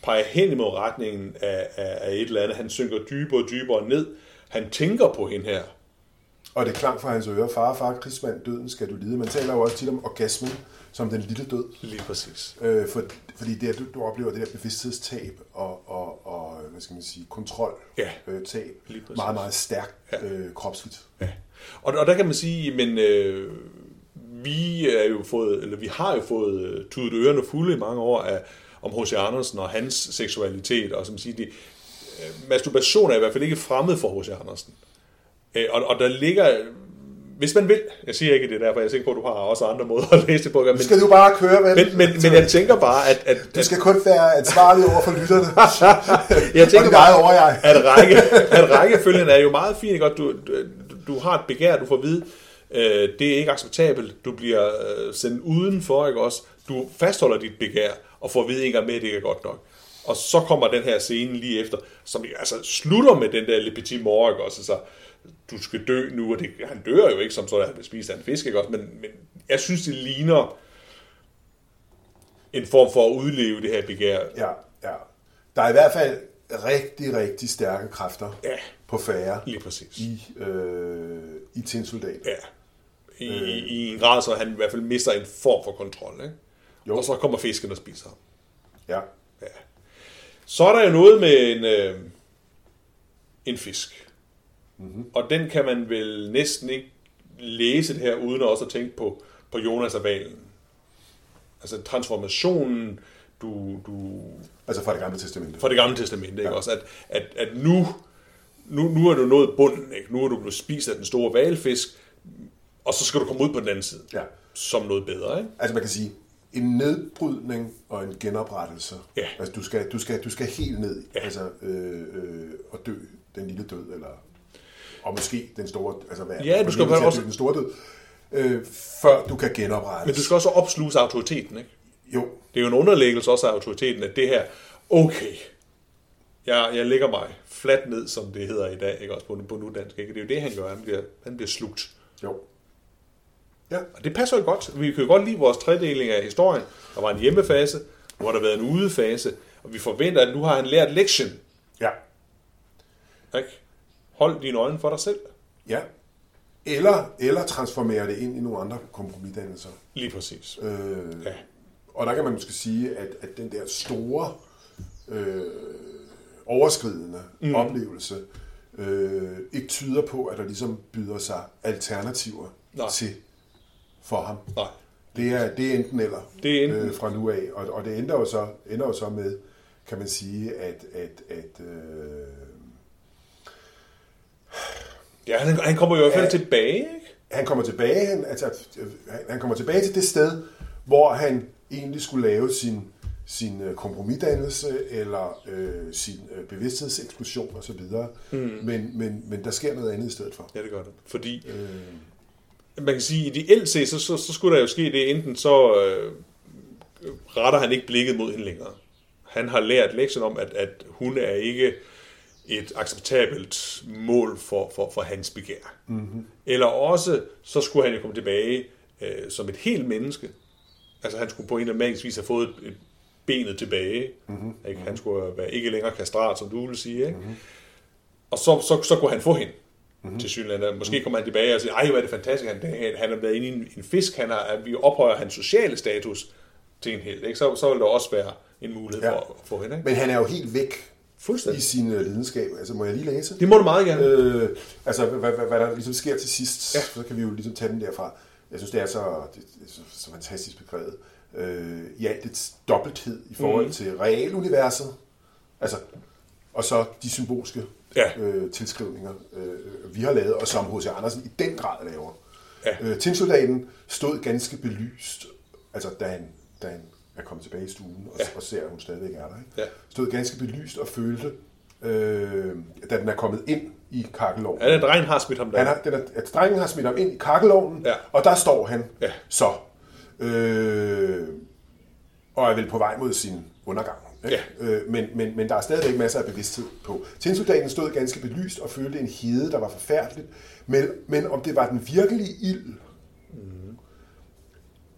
peger hen imod retningen af, af, af et eller andet. Han synker dybere og dybere ned. Han tænker på hende her. Og det klang fra hans ører, far, far, krigsmand, døden skal du lide. Man taler jo også tit om orgasmen som den lille død. Lige præcis. Øh, for, fordi det, du, du oplever det der bevidsthedstab og, og, og hvad skal man sige, kontrol Ja, øh, tab. Meget, meget stærkt øh, kropsligt. Ja. Og, og der kan man sige, men øh, vi er jo fået, eller vi har jo fået øh, tudet ørerne fulde i mange år af, om H.C. Andersen og hans seksualitet, og som siger, det, øh, masturbation er i hvert fald ikke fremmed for H.C. Andersen. Øh, og, og der ligger, hvis man vil, jeg siger ikke det er derfor, jeg tænker på, at du har også andre måder at læse det på, men, Nu skal du bare køre, vel? men, men, men jeg tænker bare, at, at, Du skal kun være ansvarlig over for lytterne. <laughs> jeg tænker bare, over jeg. at, række, at rækkefølgen er jo meget fin, ikke? Og du, du, du har et begær, du får at vide, øh, det er ikke acceptabelt, du bliver øh, sendt udenfor, ikke også? Du fastholder dit begær, og får at vide gang med, at det ikke er godt nok. Og så kommer den her scene lige efter, som altså slutter med den der Le Petit Mort, ikke også? Altså, du skal dø nu, og det, han dør jo ikke som sådan, at han af en fisk, ikke også? Men, men jeg synes, det ligner en form for at udleve det her begær. Ja, ja. Der er i hvert fald rigtig, rigtig stærke kræfter Ja. på færre Lige præcis. i, øh, i tinsoldat. Ja. I, I en grad, så han i hvert fald mister en form for kontrol. Ikke? Jo. Og så kommer fisken og spiser ham. Ja. Ja. Så er der jo noget med en, øh, en fisk. Mm-hmm. Og den kan man vel næsten ikke læse det her, uden også at tænke på, på Jonas og Valen. Altså transformationen, du, du Altså fra det gamle testamente. fra det gamle testamente, ikke? Også at, at, at nu, nu, nu er du nået bunden, ikke? Nu er du blevet spist af den store valfisk, og så skal du komme ud på den anden side. Ja. Som noget bedre, ikke? Altså man kan sige, en nedbrydning og en genoprettelse. Ja. Altså du skal, du skal, du skal helt ned Ja. altså, øh, øh, og dø den lille død, eller og måske den store, altså hvad Ja, du skal også- den store død, øh, før du kan genoprettes. Men du skal også opsluge autoriteten, ikke? Jo, Det er jo en underlæggelse også af autoriteten, at det her, okay, jeg, jeg lægger mig fladt ned, som det hedder i dag, ikke også på, på nudansk, ikke? Det er jo det, han gør. Han bliver, han bliver slugt. jo. Ja, Og det passer jo godt. Vi kan jo godt lide vores tredeling af historien. Der var en hjemmefase, hvor der har været en udefase, og vi forventer, at nu har han lært lektien. ja, Ikke? Hold dine øjne for dig selv. ja. Eller, eller transformere det ind i nogle andre kompromisdannelser. Lige præcis. Øh, Ja. Og der kan man måske sige, at, at den der store, øh, overskridende mm. oplevelse øh, ikke tyder på, at der ligesom byder sig alternativer Nej. til for ham. Nej. Det er, det er enten eller Det er enten. Øh, fra nu af. Og, og det ender jo, så, ender jo så med, kan man sige, at, at, at øh, Ja, han, han kommer jo i hvert fald tilbage, ikke? han kommer tilbage, han, altså, han- kommer tilbage til det sted, hvor han egentlig skulle lave sin, sin øh, kompromisdannelse eller øh, sin øh, bevidsthedseksplosion osv. Mm. Men, men, men der sker noget andet i stedet for. Ja, det gør det. Fordi Øh, man kan sige, at ideelt set, så, så, så skulle der jo ske det, enten så øh, retter han ikke blikket mod hende længere. Han har lært lektion om, at, at hun er ikke et acceptabelt mål for, for, for hans begær. Mm-hmm. Eller også, så skulle han jo komme tilbage øh, som et helt menneske. Altså han skulle på en eller anden vis have fået et, et benet tilbage. Mm-hmm. Ikke? Han skulle være ikke længere kastrat, som du ville sige. Ikke? Mm-hmm. Og så, så, så kunne han få hende mm-hmm. til Sydland. Måske kommer han tilbage og siger, ej, hvor er det fantastisk, han, han er blevet inde i en, en fisk, han har, at vi ophøjer hans sociale status til en held. Ikke? Så, så vil der også være en mulighed ja. for at få hende. Ikke? men han er jo helt væk i Fuldstændig. sin øh, lidenskab. Altså, må jeg lige læse? Det må du meget gerne. Øh, altså, hvad, hvad, hvad der ligesom sker til sidst, Ja. så kan vi jo ligesom tage den derfra. Jeg synes, det er så, det, det er så, fantastisk beskrevet. Øh, I alt dets dobbelthed i forhold mm. til realuniverset, altså, og så de symbolske Ja. øh, tilskrivninger, øh, vi har lavet, og som H.C. Andersen i den grad laver. Ja. Øh, Tinsoldaten stod ganske belyst, altså da han, da han er kommet tilbage i stuen, og, Ja. ja. og ser, at hun stadigvæk er der. Ikke? Ja. Stod ganske belyst og følte, øh, da den er kommet ind i kakkelovnen. Ja, den drengen har smidt ham der. Han har, den er, at drengen har smidt ham ind i kakkelovnen, Ja. og der står han Ja. så. Øh, og er vel på vej mod sin undergang. Ikke? Øh, men, men, men der er stadigvæk masser af bevidsthed på. Tinsoldaten stod ganske belyst og følte en hede, der var forfærdeligt. Men, men om det var den virkelige ild, mm.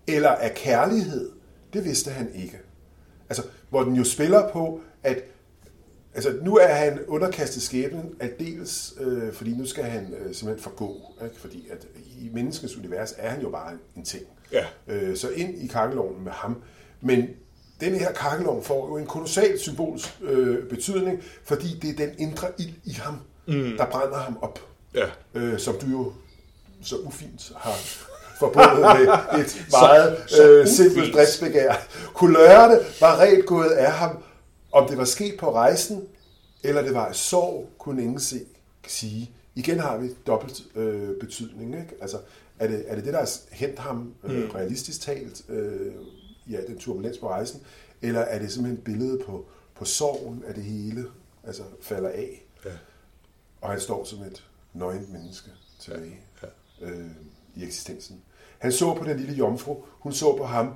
eller af kærlighed, det vidste han ikke. Altså, hvor den jo spiller på, at Altså, nu er han underkastet skæbnen, aldeles, øh, fordi nu skal han øh, simpelthen forgå. Ikke? Fordi at i menneskets univers er han jo bare en, en ting. Ja. Øh, så ind i kakkeloven med ham. Men den her kakkelovn får jo en kolossal symbolsk øh, betydning, fordi det er den indre ild i ham, mm. der brænder ham op. Ja. Øh, som du jo så ufint har forbundet med et meget så øh, simpelt driftsbegær. Kulørerne var rent gået af ham, om det var sket på rejsen, eller det var af sorg, kunne ingen se, sige. Igen har vi dobbelt øh, betydning. Ikke? Altså, er det, er det det, der har hent ham øh, Mm. realistisk talt, øh, ja, den turbulens på rejsen, eller er det simpelthen et billede på, på sorgen, at det hele altså, falder af, Ja. og han står som et nøgent menneske tilbage Ja. øh, i eksistensen. Han så på den lille jomfru, hun så på ham,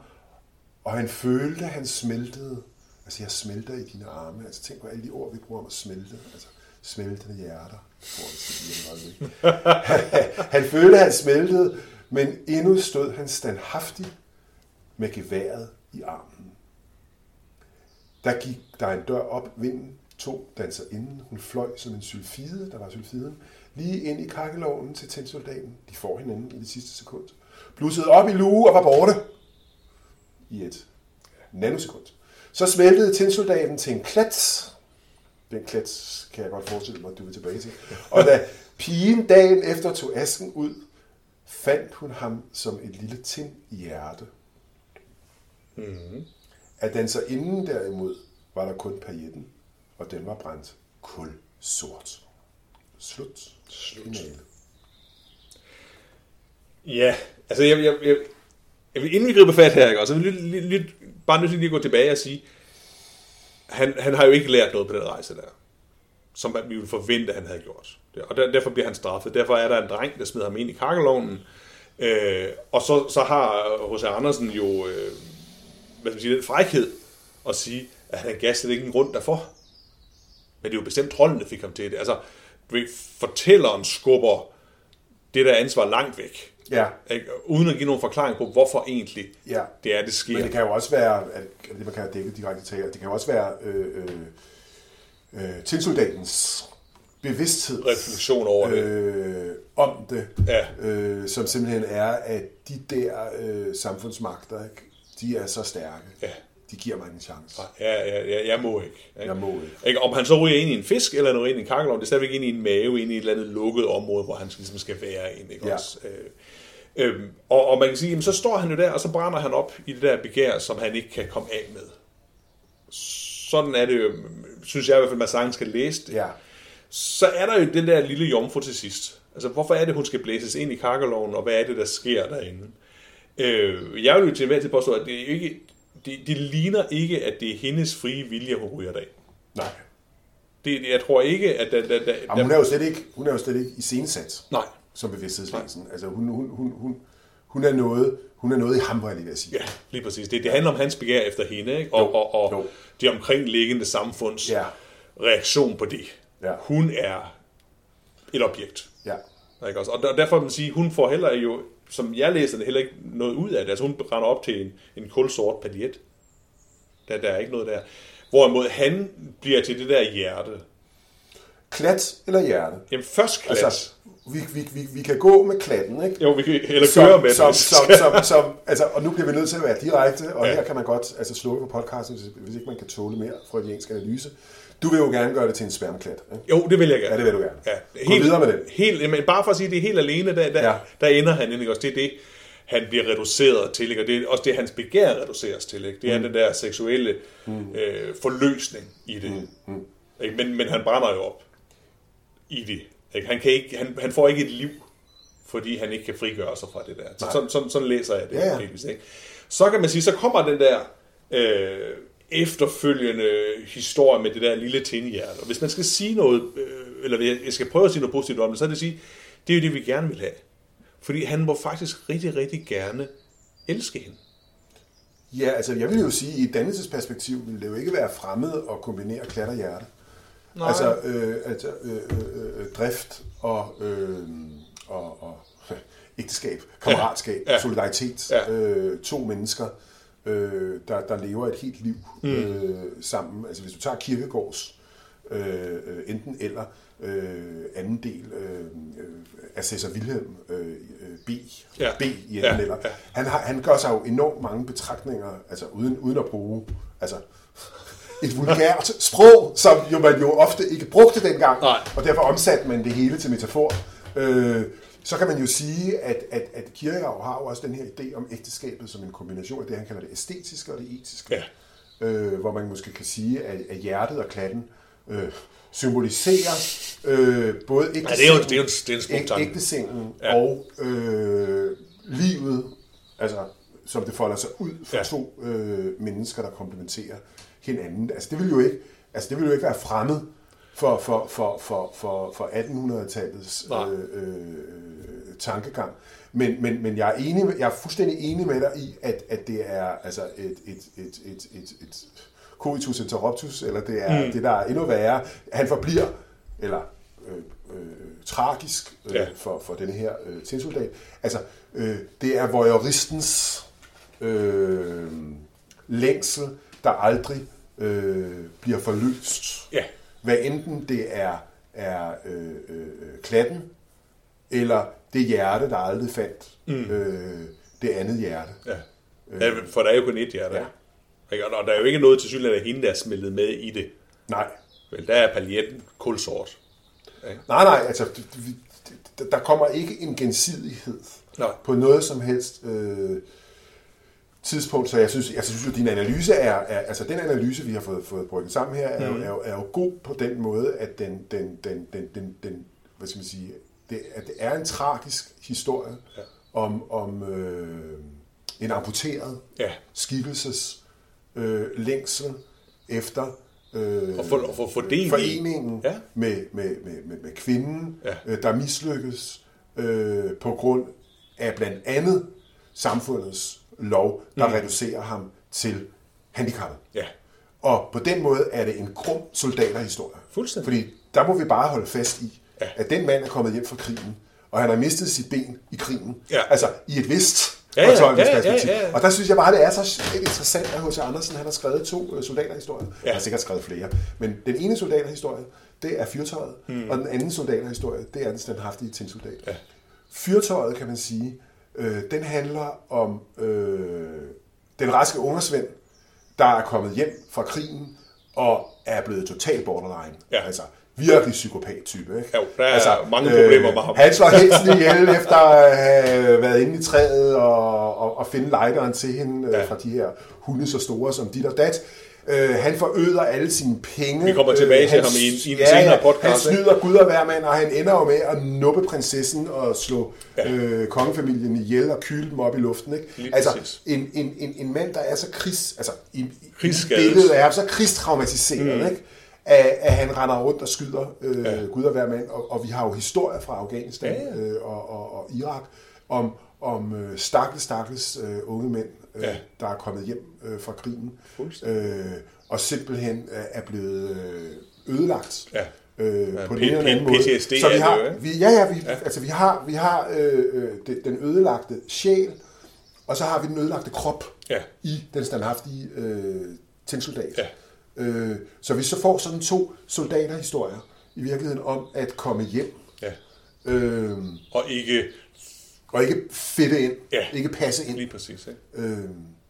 og han følte, at han smeltede. Altså, jeg smelter i dine arme. Altså, tænk på alle de ord, vi bruger om at smelte. Altså, smeltende hjerter. han, jeg, så <laughs> han følte, at han smeltede, men endnu stod han standhaftig med geværet i armen. Der gik der en dør op, vinden tog danser inden. Hun fløj som en sylfide, der var sylfiden, lige ind i kakkelovnen til tændsoldaten. De får hinanden i det sidste sekund. Blussede op i luge og var borte i et nanosekund. Så smeltede tændsoldaten til en klat. Den klat kan jeg godt forestille mig, at du vil tilbage til. Og da pigen dagen efter tog asken ud, fandt hun ham som et lille tin i hjerte. Mm. At den så inden derimod var der kun pajetten, og den var brændt kul sort. Slut. Slut. Finale. Ja, altså jeg, jeg, jeg, jeg vil, inden vi griber fat her, ikke, så vil jeg lige, lige, bare nødt til lige at gå tilbage og sige, han, han har jo ikke lært noget på den rejse der, som vi ville forvente, han havde gjort. Og der, derfor bliver han straffet. Derfor er der en dreng, der smider ham ind i kakkelovnen, øh, og så, så har H.C. Andersen jo, øh, hvad skal man sige, den frækhed at sige, at han gav slet ikke en grund derfor. Men det er jo bestemt trolden, der fik ham til det. Altså, du ved, fortælleren skubber det der ansvar langt væk. Ja, Ikke? Uden at give nogen forklaring på, hvorfor egentlig ja. det er, det sker. Men det kan jo også være, at det man kan dække direkte tale, det kan jo også være øh, øh, øh, tilsoldatens bevidsthed refleksion over det. øh, om det, Ja. øh, som simpelthen er, at de der øh, samfundsmagter, ikke, de er så stærke. Ja. De giver mig en chance. Ja, ja, ja, jeg må ikke. ikke? Jeg må ikke. Ikke? Om han så ryger ind i en fisk, eller ryger ind i en kakkelovn, det er stadigvæk ind i en mave, ind i et eller andet lukket område, hvor han ligesom skal være ind. Ikke? Ja. Også, øh, øhm, og, og man kan sige, jamen, så står han jo der, og så brænder han op i det der begær, som han ikke kan komme af med. Sådan er det jo, synes jeg i hvert fald, man sagtens skal læse det. Ja. Så er der jo den der lille jomfru til sidst. Altså, hvorfor er det, hun skal blæses ind i kakkeloven, og hvad er det, der sker derinde? Øh, jeg vil jo til enhver tid påstå, at det, ikke, det, det ligner ikke, at det er hendes frie vilje, hun ryger af. Nej. Det, jeg tror ikke, at der... der, der, Jamen, hun er jo slet ikke, hun er jo slet ikke iscenesat Nej, som bevidsthedsvæsen. Altså, hun, hun, hun, hun, hun, er noget, hun er noget i ham, var jeg lige ved at sige. ja, lige præcis. Det, det handler om hans begær efter hende, ikke? Og, Jo, og, og jo. det omkringliggende samfunds Ja. reaktion på det. Ja. Hun er et objekt. Ja. Ikke også? Og der- derfor man sige, hun får heller jo, som jeg læser det, heller ikke noget ud af det. Altså hun render op til en, en kulsort paljet. Der, der er ikke noget der. Hvorimod han bliver til det der hjerte. Klat eller hjerte? Jamen først klat. Altså, vi, vi, vi, vi kan gå med klatten, ikke? jo, vi kan eller køre med som, det. som, <laughs> som, som, altså, og nu bliver vi nødt til at være direkte, og Ja. her kan man godt altså, slukke på podcasten, hvis, hvis ikke man kan tåle mere freudiansk analyse. Du vil jo gerne gøre det til en sværmklat. Ikke? Jo, det vil jeg gerne. Ja, det vil du gerne. Ja, Gå videre med det. Helt, men bare for at sige, det er helt alene, der, der. Ja. der ender han ikke også. Det er det, han bliver reduceret til, ikke? og det er også det, hans begær reduceres til. Ikke? Det er mm. den der seksuelle mm. øh, forløsning i det. Mm. Mm. Ikke? Men, men han brænder jo op i det. Ikke? Han, kan ikke, han, han får ikke et liv, fordi han ikke kan frigøre sig fra det der. Så, sådan, sådan, sådan læser jeg det. Ja, ja. delvis, Ikke? Så kan man sige, så kommer den der øh, efterfølgende historie med det der lille tindhjerte. Og hvis man skal sige noget, øh, eller jeg- skal prøve at sige noget positivt om det, så er det at sige, det er jo det, vi gerne vil have. Fordi han må faktisk rigtig, rigtig gerne elske hende. Ja, altså jeg vil jo sige, at i et dannelsesperspektiv vil det jo ikke være fremmed at kombinere klat og hjerte. Nej. Altså, øh, altså øh, øh, øh, drift og, øh, og, og <laughs> ægteskab, kammeratskab, Ja. ja. solidaritet. Ja. Øh, to mennesker, øh, der, der lever et helt liv mm. øh, sammen. Altså hvis du tager Kirkegårds øh, øh, enten eller øh, anden del øh, øh, Cæsar Wilhelm øh, B, Ja. B i enden Ja, eller. Han, har, han gør sig jo enormt mange betragtninger, altså uden, uden at bruge altså, et vulgært sprog, som jo man jo ofte ikke brugte dengang, Nej. og derfor omsatte man det hele til metafor. Øh, så kan man jo sige, at, at, at Kierkegaard har jo også den her idé om ægteskabet som en kombination af det, han kalder det æstetiske og det etiske. Ja. Øh, hvor man måske kan sige, at, at hjertet og klatten øh, symboliserer øh, både Ja, det er jo, det er jo, det er en Ja. og øh, livet, som det folder sig ud for Ja. to øh, mennesker, der komplementerer hinanden. Altså det vil jo ikke, altså, det vil jo ikke være fremmed for, for, for, for, for, for 1800-tallets Nej. øh, øh, tankegang. Men, men, men jeg, er enig, jeg er fuldstændig enig med dig i, at, at det er altså et, et, et, et, et, et coitus interruptus, eller det er mm. det, der er endnu værre. Han forbliver, eller øh, øh, tragisk øh, Ja. for, for denne her øh, tinsoldat. Altså, øh, det er voyeuristens øh, længsel, der aldrig øh, bliver forløst. Ja. Hvad enten det er, er øh, øh, klatten, eller det hjerte, der aldrig fandt mm. øh, det andet hjerte. Ja. ja. For der er jo kun ét hjerte. Ja. Ikke? Og der er jo ikke noget til synligheden af hende, der er smeltet med i det. Nej. Vel, der er paljetten kulsort. Nej, nej, altså, der kommer ikke en gensidighed Nej. på noget som helst øh, tidspunkt, så jeg synes, jeg synes jo, at din analyse er, er, altså den analyse, vi har fået, fået brygget sammen her, er, mm. er, jo, er jo god på den måde, at den, den, den, den, den, den hvad skal man sige, det, at det er en tragisk historie Ja. om, om øh, en amputeret Ja. skikkelses øh, længsel efter øh, Og for, for, for i- foreningen Ja. med, med, med, med, med kvinden, Ja. øh, der mislykkes øh, på grund af blandt andet samfundets lov, der mm. reducerer ham til handicappet. Ja. Og på den måde er det en grum soldaterhistorie. Fuldstændig. Fordi der må vi bare holde fast i, Ja. at den mand er kommet hjem fra krigen, og han har mistet sit ben i krigen. Ja. Altså i et vist Ja, ja, fortolkningsperspektiv. ja, ja, ja. Og der synes jeg bare, det er så interessant, at H.C. Andersen han har skrevet to øh, soldaterhistorier. Ja. Ja. Han har sikkert skrevet flere. Men den ene soldaterhistorie, det er fyrtøjet, mm. og den anden soldaterhistorie, det er den standhaftige tinsoldat. Ja. Fyrtøjet, kan man sige, øh, den handler om øh, den raske ungersvend, der er kommet hjem fra krigen og er blevet total borderline. Ja. Altså virkelig psykopat-type. Ikke? Jo, der er mange problemer med ham. Han slår helsen ihjel efter at have været inde i træet og, og, og finde lejderen til hende ja. Ja. fra de her hunde så store som dit og dat. Øh, han forøder alle sine penge. Vi kommer tilbage til han- ham i en- i en ja, senere podcast, Han snyder Gud og hver mand, og han ender jo med at nuppe prinsessen og slå ja. øh, kongefamilien ihjel og kyle dem op i luften. Ikke? Lige altså, præcis. en, en, en, en mand, der er så krigs... Altså, i, i billedet er så krigstraumatiseret, mm. ikke? At, at han render rundt og skyder øh, ja. Gud og hver mand. Og, og vi har jo historier fra Afghanistan Ja, ja. øh, og, og, og Irak om, om øh, stakkels, stakkels øh, unge mænd, øh, Ja. der er kommet hjem øh, fra krigen. Øh, og simpelthen er blevet øh, ødelagt. Ja. Øh, Ja, på den ene anden måde. PTSD Så vi det har, jo, ikke? vi, ja, ja, vi, ja. Altså, vi har, vi har øh, øh, det- den ødelagte sjæl, og så har vi den ødelagte krop Ja. i den standhaftige øh, tinsoldat. Ja. Øh, så vi så får sådan to soldaterhistorier i virkeligheden om at komme hjem Ja. øh, Og ikke og ikke fedte ind, Ja. ikke passe ind. lige præcis. Ikke? Øh,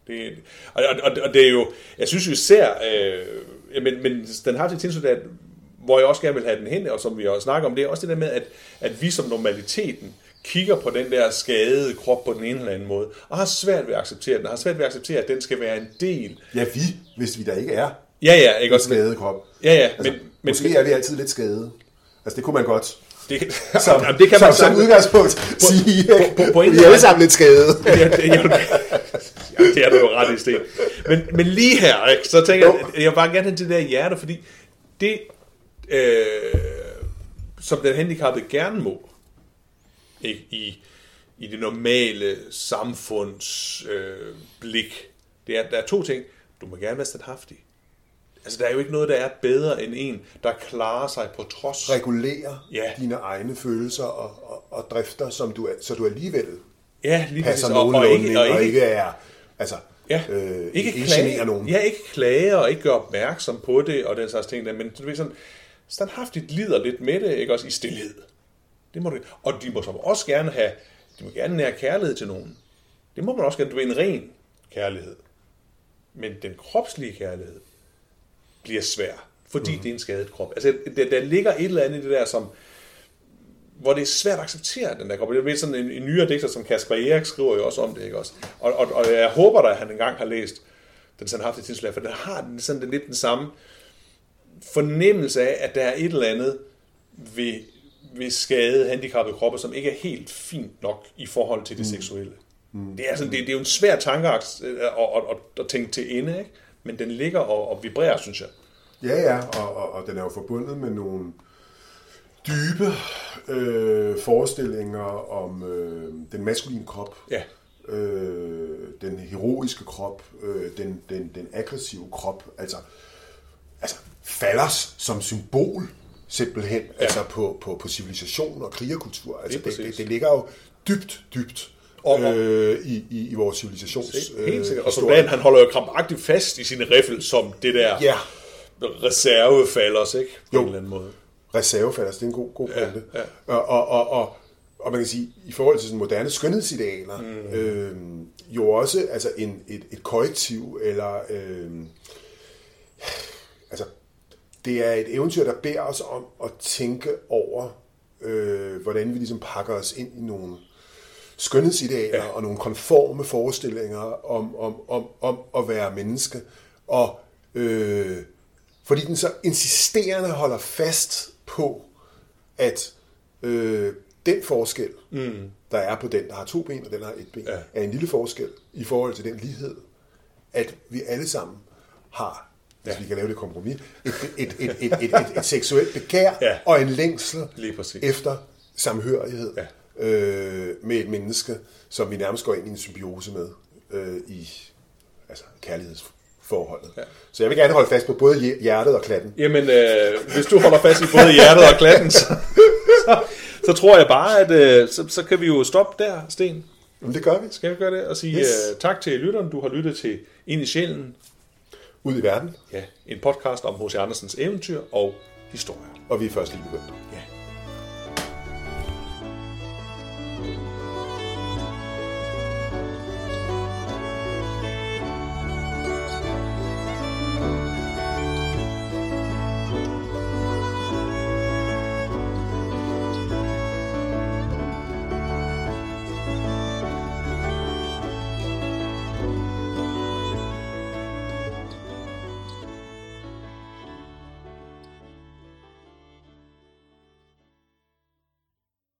Det, og, og, og det er jo, jeg synes jo især, øh, ja, men, men den har til tinsoldat, hvor jeg også gerne vil have den hen, og som vi også snakker om, det er også det der med, at, at vi som normaliteten kigger på den der skadede krop på den ene eller anden måde, og har svært ved at acceptere den, og har svært ved at acceptere, at den skal være en del. ja, vi, hvis vi der ikke er Ja, ja, ikke også? skadet krop. Ja, ja, Altså, men, men måske er vi altid lidt skadede. Altså, det kunne man godt det, <laughs> som, Jamen, det kan man som, som udgangspunkt sige. ikke? på- pointen vi er alle sammen lidt skadede. <laughs> ja, det, ja, ja, det er du jo ret i, Sten. Men, men lige her, ikke, så tænker jeg, at jeg vil bare gerne have det der hjerte, fordi det, øh, som den handicappede gerne må, ikke, i, i det normale samfunds øh, blik, det er, der er to ting. Du må gerne være standhaftig. Altså, der er jo ikke noget, der er bedre end en, der klarer sig på trods. Regulere Ja. dine egne følelser og, og, og drifter, som du er, så du alligevel Ja, lige passer præcis. Og, og, nogenlunde ikke, og ikke, og ikke er... Altså, Ja, øh, ikke, ikke klage, nogen. Ja, ikke klage og ikke gøre opmærksom på det og den slags ting der, men du ved sådan, standhaftigt lider lidt med det, ikke også i stillhed. Det må du, og de må så også gerne have, de må gerne nære kærlighed til nogen. Det må man også gerne, du ved, en ren kærlighed. Men den kropslige kærlighed bliver svær, fordi mm. det er en skadet krop. Altså, der, der ligger et eller andet i det der, som, hvor det er svært at acceptere den der krop. Jeg ved sådan en, en nyere digter som Kasper Erik skriver jo også om det, ikke også? Og, og, og jeg håber da, at han engang har læst den sådan haft i for den har den, sådan den, lidt den samme fornemmelse af, at der er et eller andet ved, ved skade handicappede kroppe, som ikke er helt fint nok i forhold til det mm. seksuelle. Mm. Det, er sådan, det, det er jo en svær tankeakt at, at, at, at tænke til ende, ikke? Men den ligger og, og vibrerer, synes jeg. Ja, ja, og, og, og den er jo forbundet med nogle dybe øh, forestillinger om øh, den maskuline krop, Ja. øh, den heroiske krop, øh, den, den, den aggressive krop, altså, altså fallers som symbol simpelthen, ja. altså på, på, på civilisation og krigerkultur. Altså det, det, præcis. det ligger jo dybt, dybt Og- og- øh, i, i, i vores civilisations Helt sikkert. Og så historie. Dan, han holder jo krampagtigt fast i sine riffel som det der Ja, reservefalders, ikke? På Jo. en eller anden måde. reservefalders, det er en god, god Ja, pointe. ja. Og, og, og, og, og man kan sige, i forhold til sådan moderne skønhedsidealer, mm. øh, jo også altså en, et, et korrektiv, eller øh, altså, det er et eventyr, der beder os om at tænke over, øh, hvordan vi ligesom pakker os ind i nogle skønhedsidealer ja. og nogle konforme forestillinger om, om, om, om at være menneske. Og øh, fordi den så insisterende holder fast på, at øh, den forskel, mm. der er på den, der har to ben, og den, der har et ben, Ja. er en lille forskel i forhold til den lighed, at vi alle sammen har, hvis Ja. vi kan lave det kompromis, et, et, et, et, et, et, et seksuelt begær Ja. og en længsel efter samhørighed Ja. Øh, med et menneske, som vi nærmest går ind i en symbiose med øh, i altså, kærlighedsforholdet. Ja. Så jeg vil gerne holde fast på både hje- hjertet og klatten. Jamen, øh, hvis du holder fast i både hjertet og klatten, så, så, så tror jeg bare, at øh, så, så kan vi jo stoppe der, Sten. Men det gør vi. Skal vi gøre det? Og sige Yes. øh, tak til lytteren. Du har lyttet til Ind i sjælen. Ud i verden, Ja, en podcast om H.C. Andersens eventyr og historier. og vi er først lige begyndt. Ja.